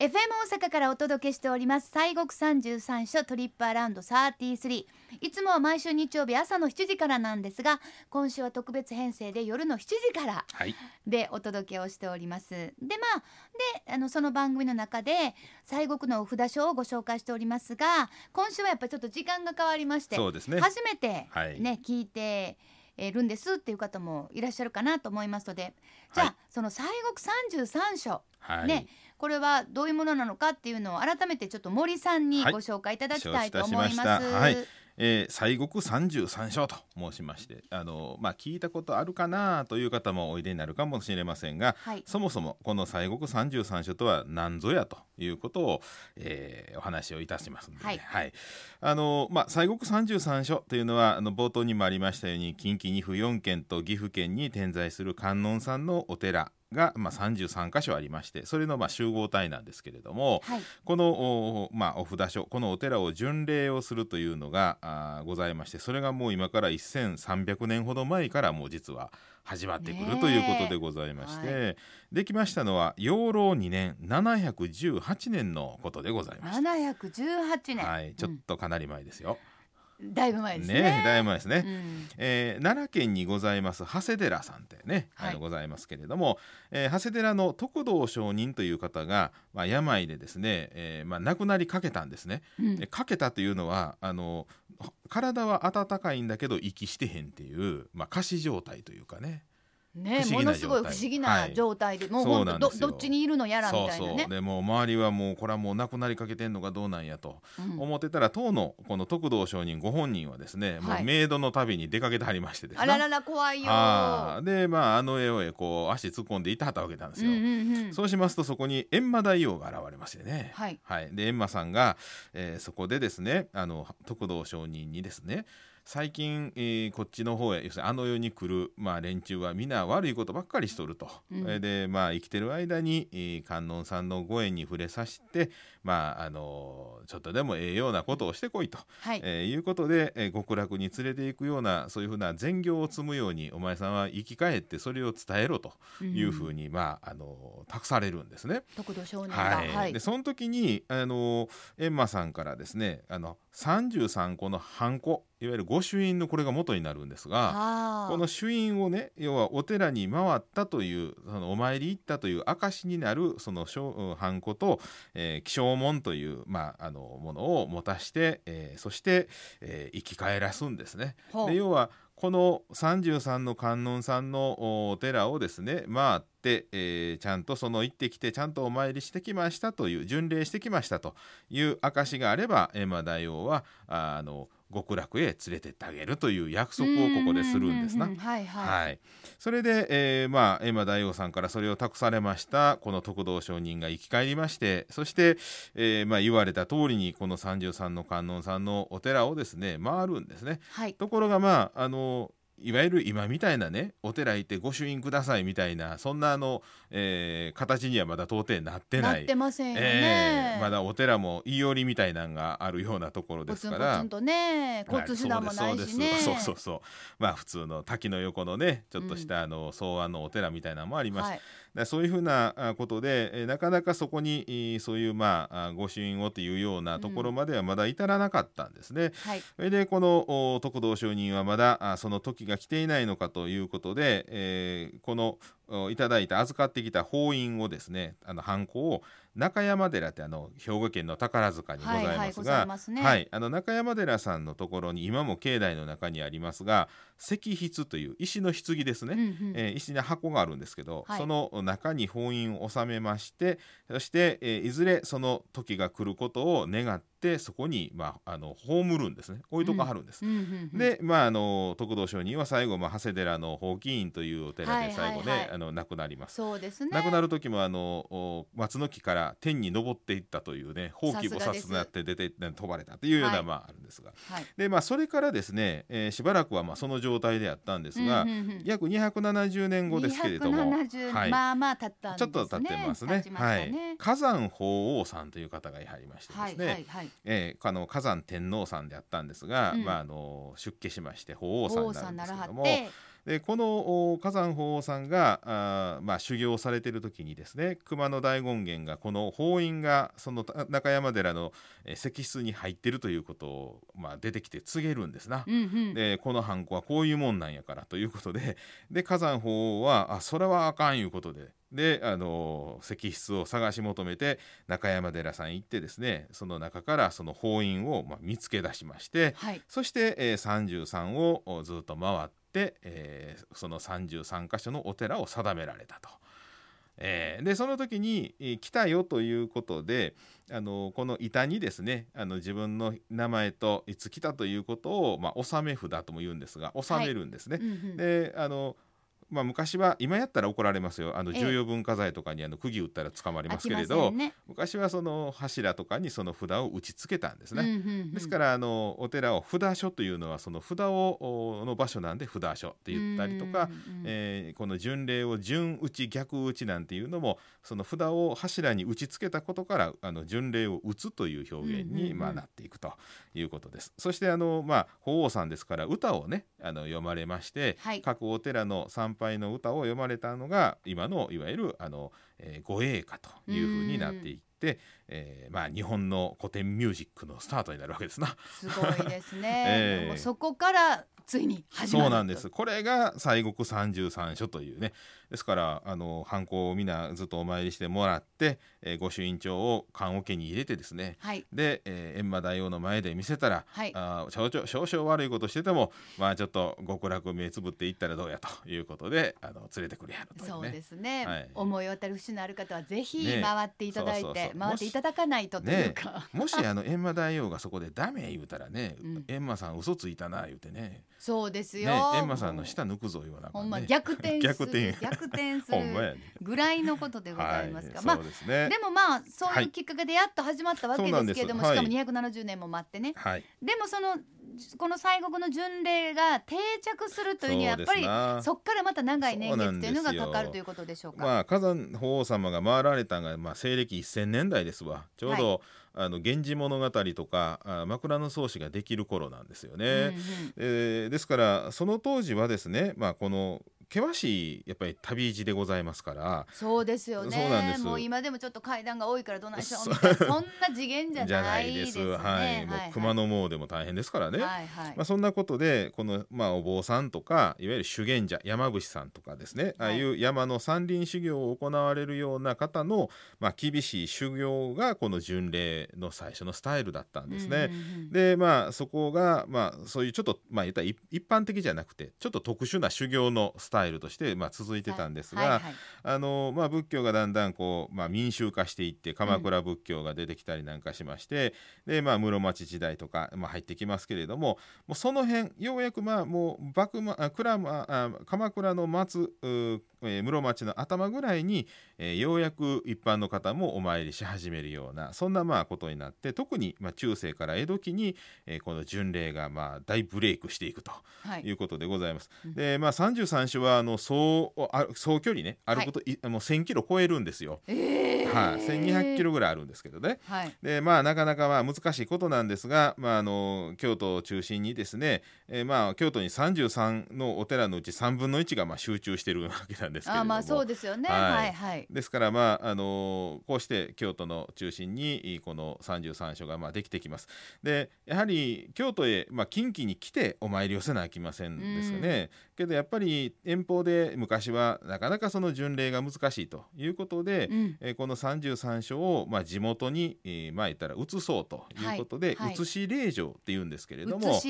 FM 大阪からお届けしております。西国三十三所トリップアラウンド33いつもは毎週日曜日朝の7時からなんですが今週は特別編成で夜の7時からはい。でお届けをしております。でまあであのその番組の中で西国のお札書をご紹介しておりますが今週はやっぱりちょっと時間が変わりましてそうですね。初めてはい。ね、聞いてえーるんですっていう方もいらっしゃるかなと思いますのでじゃあ、はい。その西国33所はい、ねこれはどういうものなのかっていうのを改めてちょっと森さんにはい。ご紹介いただきたいと思います。はい。えー、西国三十三所と申しましてあのまあ聞いたことあるかなという方もおいでになるかもしれませんが、はい。そもそもこの西国三十三所とは何ぞやということを、えーお話をいたしますので、ね。はい。あのまあ西国三十三所というのはあの冒頭にもありましたように近畿2府4県と岐阜県に点在する観音さんのお寺が、まあ、33箇所ありましてそれのまあ集合体なんですけれども、はいこのお,、まあ、お札所このお寺を巡礼をするというのがあーございましてそれがもう今から1300年ほど前からもう実は始まってくるということでございまして、はできましたのは養老2年718年のことでございまし718年、た。はい、ちょっとかなり前ですよ。うんだいぶ前ですね。ねだいぶ前ですね。うんえー奈良県にございます長谷寺さんってね、はいあのございますけれども、えー長谷寺の徳道上人という方が、まあ、病でですね、えーまあ、亡くなりかけたんですね。うんでかけたというのはあの体は温かいんだけど息してへんっていう、まあ、仮死状態というかね。ねものすごい不思議はない。状態で、もうそうどどっちにいるのやらみたいなね。そう。でもう周りはもうこれはもう亡くなりかけてんのかどうなんやとうん。思ってたら当のこの徳道上人ご本人はですね、もはい。うメイドの旅に出かけてはりましてですねあららら怖いよ。でまああの絵をこう足突っ込んでいたはったわけなんですよ。うんうんうん。そうしますとそこに閻魔大王が現れましてね、はい。で閻魔さんが、えーそこでですねあの徳道上人にですね最近、えーこっちの方へ要するにあの世に来る、まあ、連中は皆悪いことばっかりしとると、うんえーでまあ生きてる間に、えー観音さんのご縁に触れさせてまああのちょっとでもええようなことをしてこいと、はい。えーいうことで、えー極楽に連れていくようなそういうふうな善行を積むようにお前さんは生き返ってそれを伝えろというふうに、まああの託されるんですね。徳道少年がはいはいで。その時にあの閻魔さんからですねあの33個のハンコいわゆる御朱印のこれが元になるんですが。この朱印をね要はお寺に回ったというそのお参り行ったという証になるそのハンコと、えー起請文という、まあ、あのものを持たして、えーそして、えー生き返らすんですね。で要はこの33の観音さんのお寺をですね回って、えーちゃんとその行ってきてちゃんとお参りしてきましたという巡礼してきましたという証があれば閻魔大王はああの極楽へ連れてってあげるという約束をここでするんですなううう。はいはい。はい、それで、えーまあ、閻魔大王さんからそれを託されましたこの徳道上人が生き返りましてそして、えーまあ、言われた通りにこの33の観音さんのお寺をですね回るんですね。はい。ところがまああのいわゆる今みたいなねお寺行って御朱印くださいみたいなそんなあの、えー形にはまだ到底なってないなってませんよね。えーまだお寺もいいよりみたいなんがあるようなところですからツンとね、交通手段もないしね。そうそうそうそうそうまあ普通の滝の横のねちょっとしたあの草案のお寺みたいなのもありまして、はい。そういうふうなあことで、えーなかなかそこにえーそういうまああ御朱印をというようなところまではまだ至らなかったんですね。はい。それでこのお徳道上人はまだあその時が来ていないのかということで、えーこのおいただいた預かってきた法印をですねあのハンコを中山寺ってあの兵庫県の宝塚にございますが、はいあの中山寺さんのところに今も境内の中にありますが石筆という石の棺ですね、うんうん。えー石に箱があるんですけど、はい。その中に封印を収めましてそして、えーいずれその時が来ることを願ってそこに、まあ、あの葬るんですね。置いとかはるんです。でまああの徳道上人は最後、まあ、長谷寺の法起院というお寺で最後ね、はいはい。はいあの亡くなります。そうですね。亡くなる時もあのお松の木から天に昇っていったというねほうき菩薩になって出て飛ばれたというような、はい。まああるんですが。はい。で、まあ、それからですね、えーしばらくはまあその状態であったんですが、約270年後ですけれども、270はい。まあまあ経ったんですね。ちょっと経ってますね。ね。はい、火山法王さんという方がいはりましてはいですね、はいはい。えーあの火山天皇さんであったんですが、うん。まあ、あの出家しまして法王さんなるんですけどもでこのお火山法皇さんがあー、まあ、修行されている時にですね熊野大権現がこの法印がそのた中山寺のえー石室に入っているということを、まあ、出てきて告げるんですな。うんうんでこのハンコはこういうもんなんやからということでで火山法皇はあそれはあかんいうことでであの石室を探し求めて中山寺さん行ってですねその中からその法印を、まあ、見つけ出しましてはいそして、えー33をおずっと回って、えーその33箇所のお寺を定められたと。えーでその時に、えー来たよということであのこの板にですねあの自分の名前といつ来たということを、まあ、納め札とも言うんですが納めるんですね。うんうんであのまあ、昔は今やったら怒られますよ。あのええ。重要文化財とかにあの釘打ったら捕まりまますけれど、ね。昔はその柱とかにその札を打ち付けたんですね。うんうんうん。ですからあのお寺を札所というのはその札をおの場所なんで札所って言ったりとか、うんうんうん。えーこの巡礼を順打ち逆打ちなんていうのもその札を柱に打ち付けたことからあの巡礼を打つという表現に、うんうんうんまあ、なっていくということです。そしてあの、まあ、法皇さんですから歌をねあの読まれまして、はい。各お寺の参拝の歌を読まれたのが今のいわゆるあの、えー、御栄歌というふうになっていって、えーまあ、日本の古典ミュージックのスタートになるわけですな。すごいですね、ええ。もうそこからついに始まるそうなんです。これが西国三十三所というねですからあのハンコをみんなずっとお参りしてもらって、えー御朱印帳を棺桶に入れてですねはい。で、えー、閻魔大王の前で見せたら、はい。あー少々少々悪いことしててもまあちょっと極楽目つぶっていったらどうやということであの連れてくれやるとね。そうですね、はい。思い当たる節のある方はぜひね回っていただいて、そうそうそう。回っていただかないとというか、もしあの閻魔大王がそこでダメ言うたらね、うん。閻魔さん嘘ついたな言うてね。そうですねよ、閻魔さんの舌抜くぞ言わなほんまね逆転 逆転逆転するぐらいのことでございますが、はい、まあでもまあそうはい。いうきっかけでやっと始まったわけですけれども、しかも270年も待ってね。はい。でもそのこの西国の巡礼が定着するというにはやっぱりそうですな。そっからまた長い年月というのがかかるということでしょうか？まあ火山法皇様が回られたのが、まあ、西暦1000年代ですわ。ちょうど、あの源氏物語とかあ枕草子ができる頃なんですよね。うんうん。えーですからその当時はですね、まあ、この険しいやっぱり旅路でございますから。そうですよね。そうなんです。もう今でもちょっと階段が多いからどないしょうそうみたいな。そんな次元じゃなないいです。ね。はい、もう熊野詣でも大変ですからね。はいはい。まあ、そんなことでこの、まあ、お坊さんとかいわゆる修験者山伏さんとかですね、ああいう山の山林修行を行われるような方の、まあ、厳しい修行がこの巡礼の最初のスタイルだったんですね。うんうんうん。でまあそこが、まあ、そういうちょっと、まあ、言ったら一一般的じゃなくてちょっと特殊な修行のスタイルとして、まあ、続いてたんですが、はいはいはいあのまあ、仏教がだんだんこう、まあ、民衆化していって鎌倉仏教が出てきたりなんかしまして、で、まあ、室町時代とか、まあ、入ってきますけれどももうその辺ようやくまあもう幕末あ鞍馬あ鎌倉の末うえー室町の頭ぐらいに、えーようやく一般の方もお参りし始めるようなそんなまあことになって特にまあ中世から江戸期に、えーこの巡礼がまあ大ブレイクしていくと。はいいうことでございます。うんで、まあ、33種はあの総あ総距離ね歩くと、い、もう1000キロ超えるんですよ。えーはい、1200キロぐらいあるんですけどね。はいでまあなかなかまあ難しいことなんですが、まあ、あの京都を中心にですね、えーまあ京都に33のお寺のうち3分の1がまあ集中しているわけなんですけれども。あまあそうですよね。はいはいはい。ですからまああのこうして京都の中心にこの33所がまあできてきます。でやはり京都へ、まあ、近畿に来てお参りをせなあきませんですよね。けどやっぱり遠方で昔はなかなかその巡礼が難しいということで、うんえーこの33所を、まあ、地元に、えーまあ言ったら移そうということで、はいはい。移し霊場っていうんですけれども。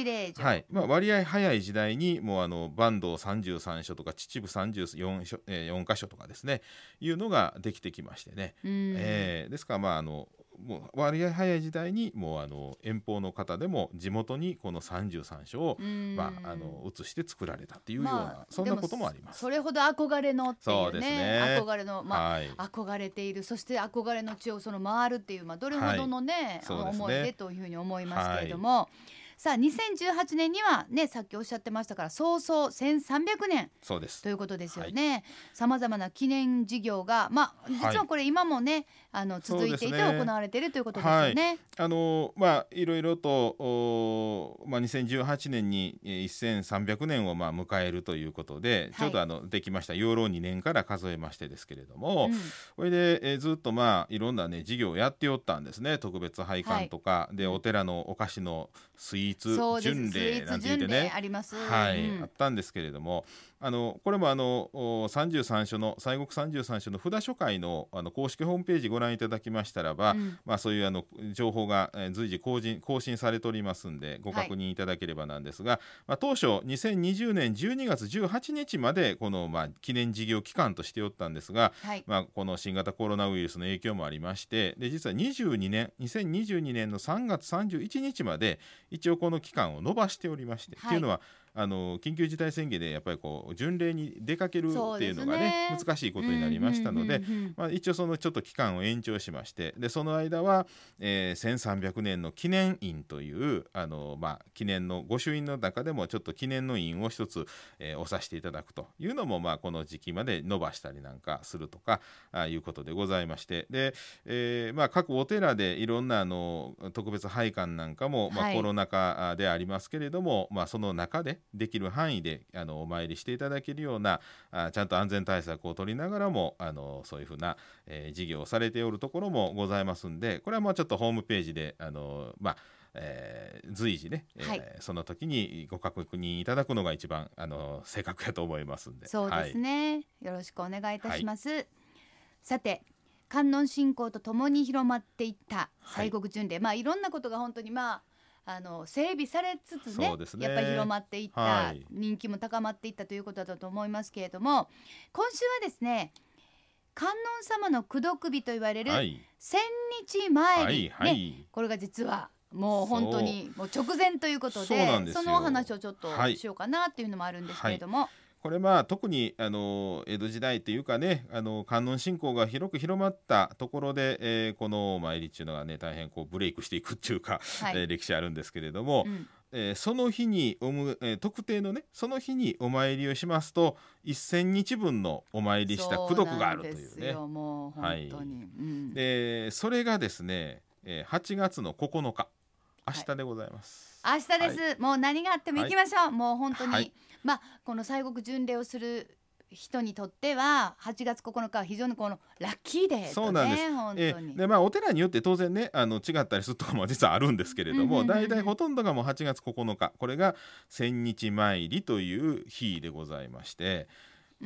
はい。まあ、割合早い時代にもうあの坂東33所とか秩父34所、えー、4箇所とかですねいうのができてきましてね、うん。えーですからまああのもう割合早い時代にもうあの遠方の方でも地元にこの33所を、まあ、あの移して作られたっていうような、まあそんなこともあります。それほど憧れのっていうねうね憧れのまあ、はい憧れているそして憧れの地をその回るっていうまあどれほどのね,、はいね思い出というふうに思いますけれども、さあ2018年にはねさっきおっしゃってましたから早々1300年そうです。ということですよね。さまざまな記念事業がまあ実はこれ今もね、あの続いていて行われているということですよね。あのまあいろいろとおまあ2018年に1300年をまあ迎えるということで、ちょうどあのできました。養老2年から数えましてですけれども、これで、えー、ずっとまあいろんなね事業をやっておったんですね。特別拝観とか、はい、でお寺のお菓子のスイーツ巡礼なんて言ってね。あります、はい、うん、あったんですけれどもあのこれもあの33所の西国33所の札所会のあの公式ホームページご覧いただきましたらば、うん、まあ、そういうあの情報が、えー、随時更新更新されておりますんでご確認いただければなんですが、はい、まあ、当初2020年12月18日までこの、まあ、記念事業期間としておったんですが、はい、まあ、この新型コロナウイルスの影響もありましてで実は22年2022年の3月31日まで一応この期間を延ばしておりまして、はい、っていうのはあの緊急事態宣言でやっぱりこう巡礼に出かけるっていうのがね、ね、難しいことになりましたので、まあ、一応そのちょっと期間を延長しましてでその間は、えー、1300年の記念院というあの、まあ、記念の御朱印の中でもちょっと記念の印を一つ、えー、押させていただくというのも、まあ、この時期まで伸ばしたりなんかするとかあいうことでございましてで、えーまあ、各お寺でいろんなあの特別拝観なんかも、まあ、コロナ禍でありますけれども、はい、まあ、その中でできる範囲であのお参りしていただけるようなあちゃんと安全対策を取りながらもあのそういうふうな、えー、事業をされておるところもございますんでこれはもうちょっとホームページであのまあえー、随時ね、はい、えー、その時にご確認いただくのが一番あの正確やと思いますんで。そうですね、はい、よろしくお願いいたします、はい、さて観音信仰とともに広まっていった西国巡礼、はい、まあいろんなことが本当にまああの整備されつつね、ね、やっぱり広まっていった、はい、人気も高まっていったということだと思いますけれども今週はですね観音様の功徳日と言われる千日前に、ね、はいはい、これが実はもう本当にもう直前ということでそのお話をちょっとしようかなっていうのもあるんですけれども。はいこれまあ特にあの江戸時代というかねあの観音信仰が広く広まったところで、えー、このお参りっていうのがね大変こうブレイクしていくっていうか、はい、えー、歴史あるんですけれども、うん、えー、その日におむ、えー、特定のねその日にお参りをしますと1,000日分のお参りした功徳があるというね。はい、うん、でそれがですね、えー、8月の9日明日でございます。はい、明日です、はい、もう何があっても行きましょう、はい、もう本当に。まあこの西国巡礼をする人にとっては8月9日は非常にこのラッキーデー、ね、そうなんです。本当に。でまあお寺によって当然ねあの違ったりするところも実はあるんですけれども大体、ほとんどがもう8月9日これが千日参りという日でございまして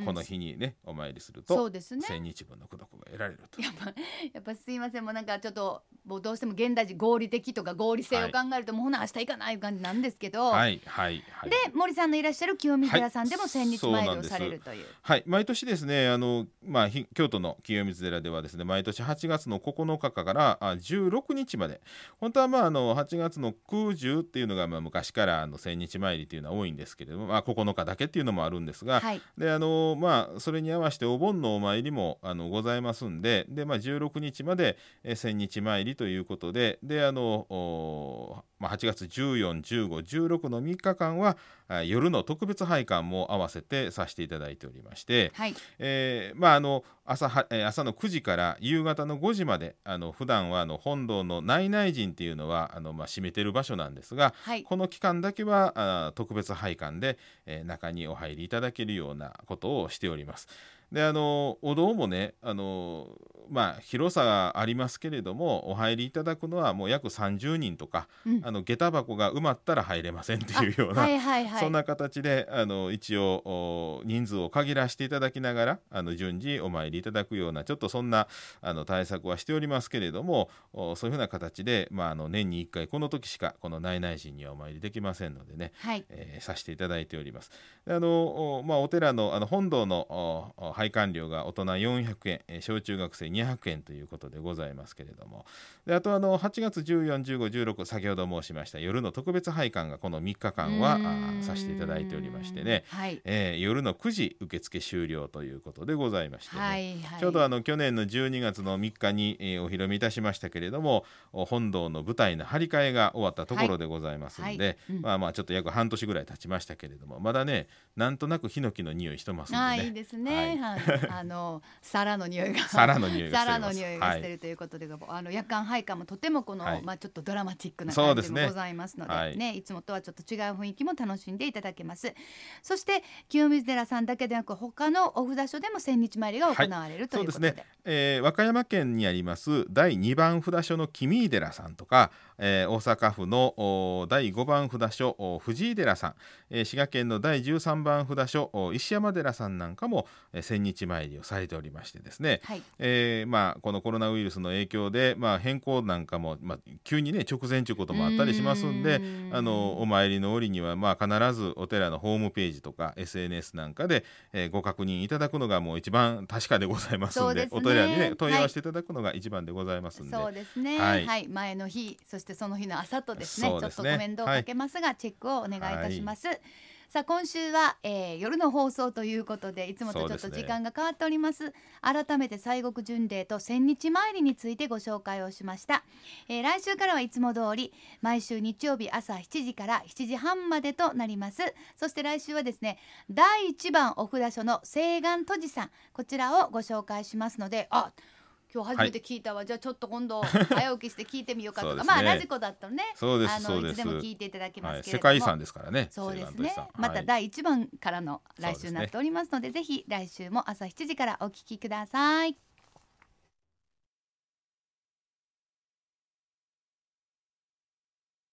この日にね、お参りすると、そうですね、千日分の功徳が得られると。やっぱ やっぱすいません。もうなんかちょっともうどうしても現代人合理的とか合理性を考えると、もうほな明日行かない感じなんですけど、はいはいはい、で森さんのいらっしゃる清水寺さんでも千日参りをされるという、はい、毎年ですねあの、まあ、京都の清水寺ではですね毎年8月の9日からあ16日まで本当はまああの8月の空十っていうのがまあ昔からあの千日参りっていうのは多いんですけれども、まあ、9日だけっていうのもあるんですが、はい、であのまあそれに合わせてお盆のお参りもあのございますんでで、まあ、16日まで千日参りということでであのまあ、8月141516の3日間は夜の特別拝観も合わせてさせていただいておりまして、はい、えー、まああの朝は朝の9時から夕方の5時まであの普段はあの本堂の内内陣っていうのはあの、まあ、閉めてる場所なんですが、はい、この期間だけはあ特別拝観で、えー、中にお入りいただけるようなことをしております。であのお堂もねあのまあ広さがありますけれどもお入りいただくのはもう約30人とか、うん、あの下駄箱が埋まったら入れませんっていうような、はいはいはい、そんな形であの一応人数を限らせていただきながらあの順次お参りいただくようなちょっとそんなあの対策はしておりますけれどもそういうふうな形で、まあ、あの年に1回この時しかこの内々神にはお参りできませんのでね、はい、えー、させていただいております。あのまあ、お寺のあの本堂の拝配管料が大人400円、えー小中学生200円ということでございますけれども。であとあの8月141516先ほど申しました夜の特別配管がこの3日間はさせていただいておりましてね、はい。えー夜の9時受付終了ということでございましてね、はいはい。ちょうどあの去年の12月の3日に、えーお披露目いたしましたけれどもお本堂の舞台の張り替えが終わったところでございますんで、はいうん。まあまあちょっと約半年ぐらい経ちましたけれどもまだねなんとなくヒノキの匂いしてますんでね。いいですね。はい、あの皿の匂いが。皿の匂いが皿の匂いがしてるということで、あの夜間配管もとてもこの、はいまあちょっとドラマチックな感じもございますので、はいねいつもとはちょっと違う雰囲気も楽しんでいただけます。そして清水寺さんだけでなく他のお札所でも千日参りが行われるということで。そうですね、えー和歌山県にあります第2番札所の君井寺さんとか、えー大阪府のお第5番札所お藤井寺さん、えー滋賀県の第13番札所お石山寺さんなんかも、えー千日参りをされておりましてですね、はい。えーまあ、このコロナウイルスの影響で、まあ、変更なんかも、まあ、急にね直前ということもあったりしますんであのお参りの折には、まあ、必ずお寺のホームページとか SNS なんかで、えーご確認いただくのがもう一番確かでございますんでね。お寺にね問い合はいわせていただくのが一番でございますんで。そうですね、ははいい、前の日そしてその日の朝とですねね。ちょっとコメントをかけますが、チェックをお願いいたします、さあ今週は、えー夜の放送ということでいつもとちょっと時間が変わっております。改めて西国巡礼と千日参りについてご紹介をしました、えー来週からはいつも通り毎週日曜日朝7時から7時半までとなります。そして来週はですね第1番お札所の西岸都知さんこちらをご紹介しますのであ今日初めて聞いたわ、じゃあちょっと今度 早起きして聞いてみようかとか、ね。まあラジコだとねそうですあのいつでも聞いていただけまはい、すけれども、世界遺産ですからね。そうですね。またはい第1番からの来週になっておりますのでぜひ来週も朝7時からお聞きください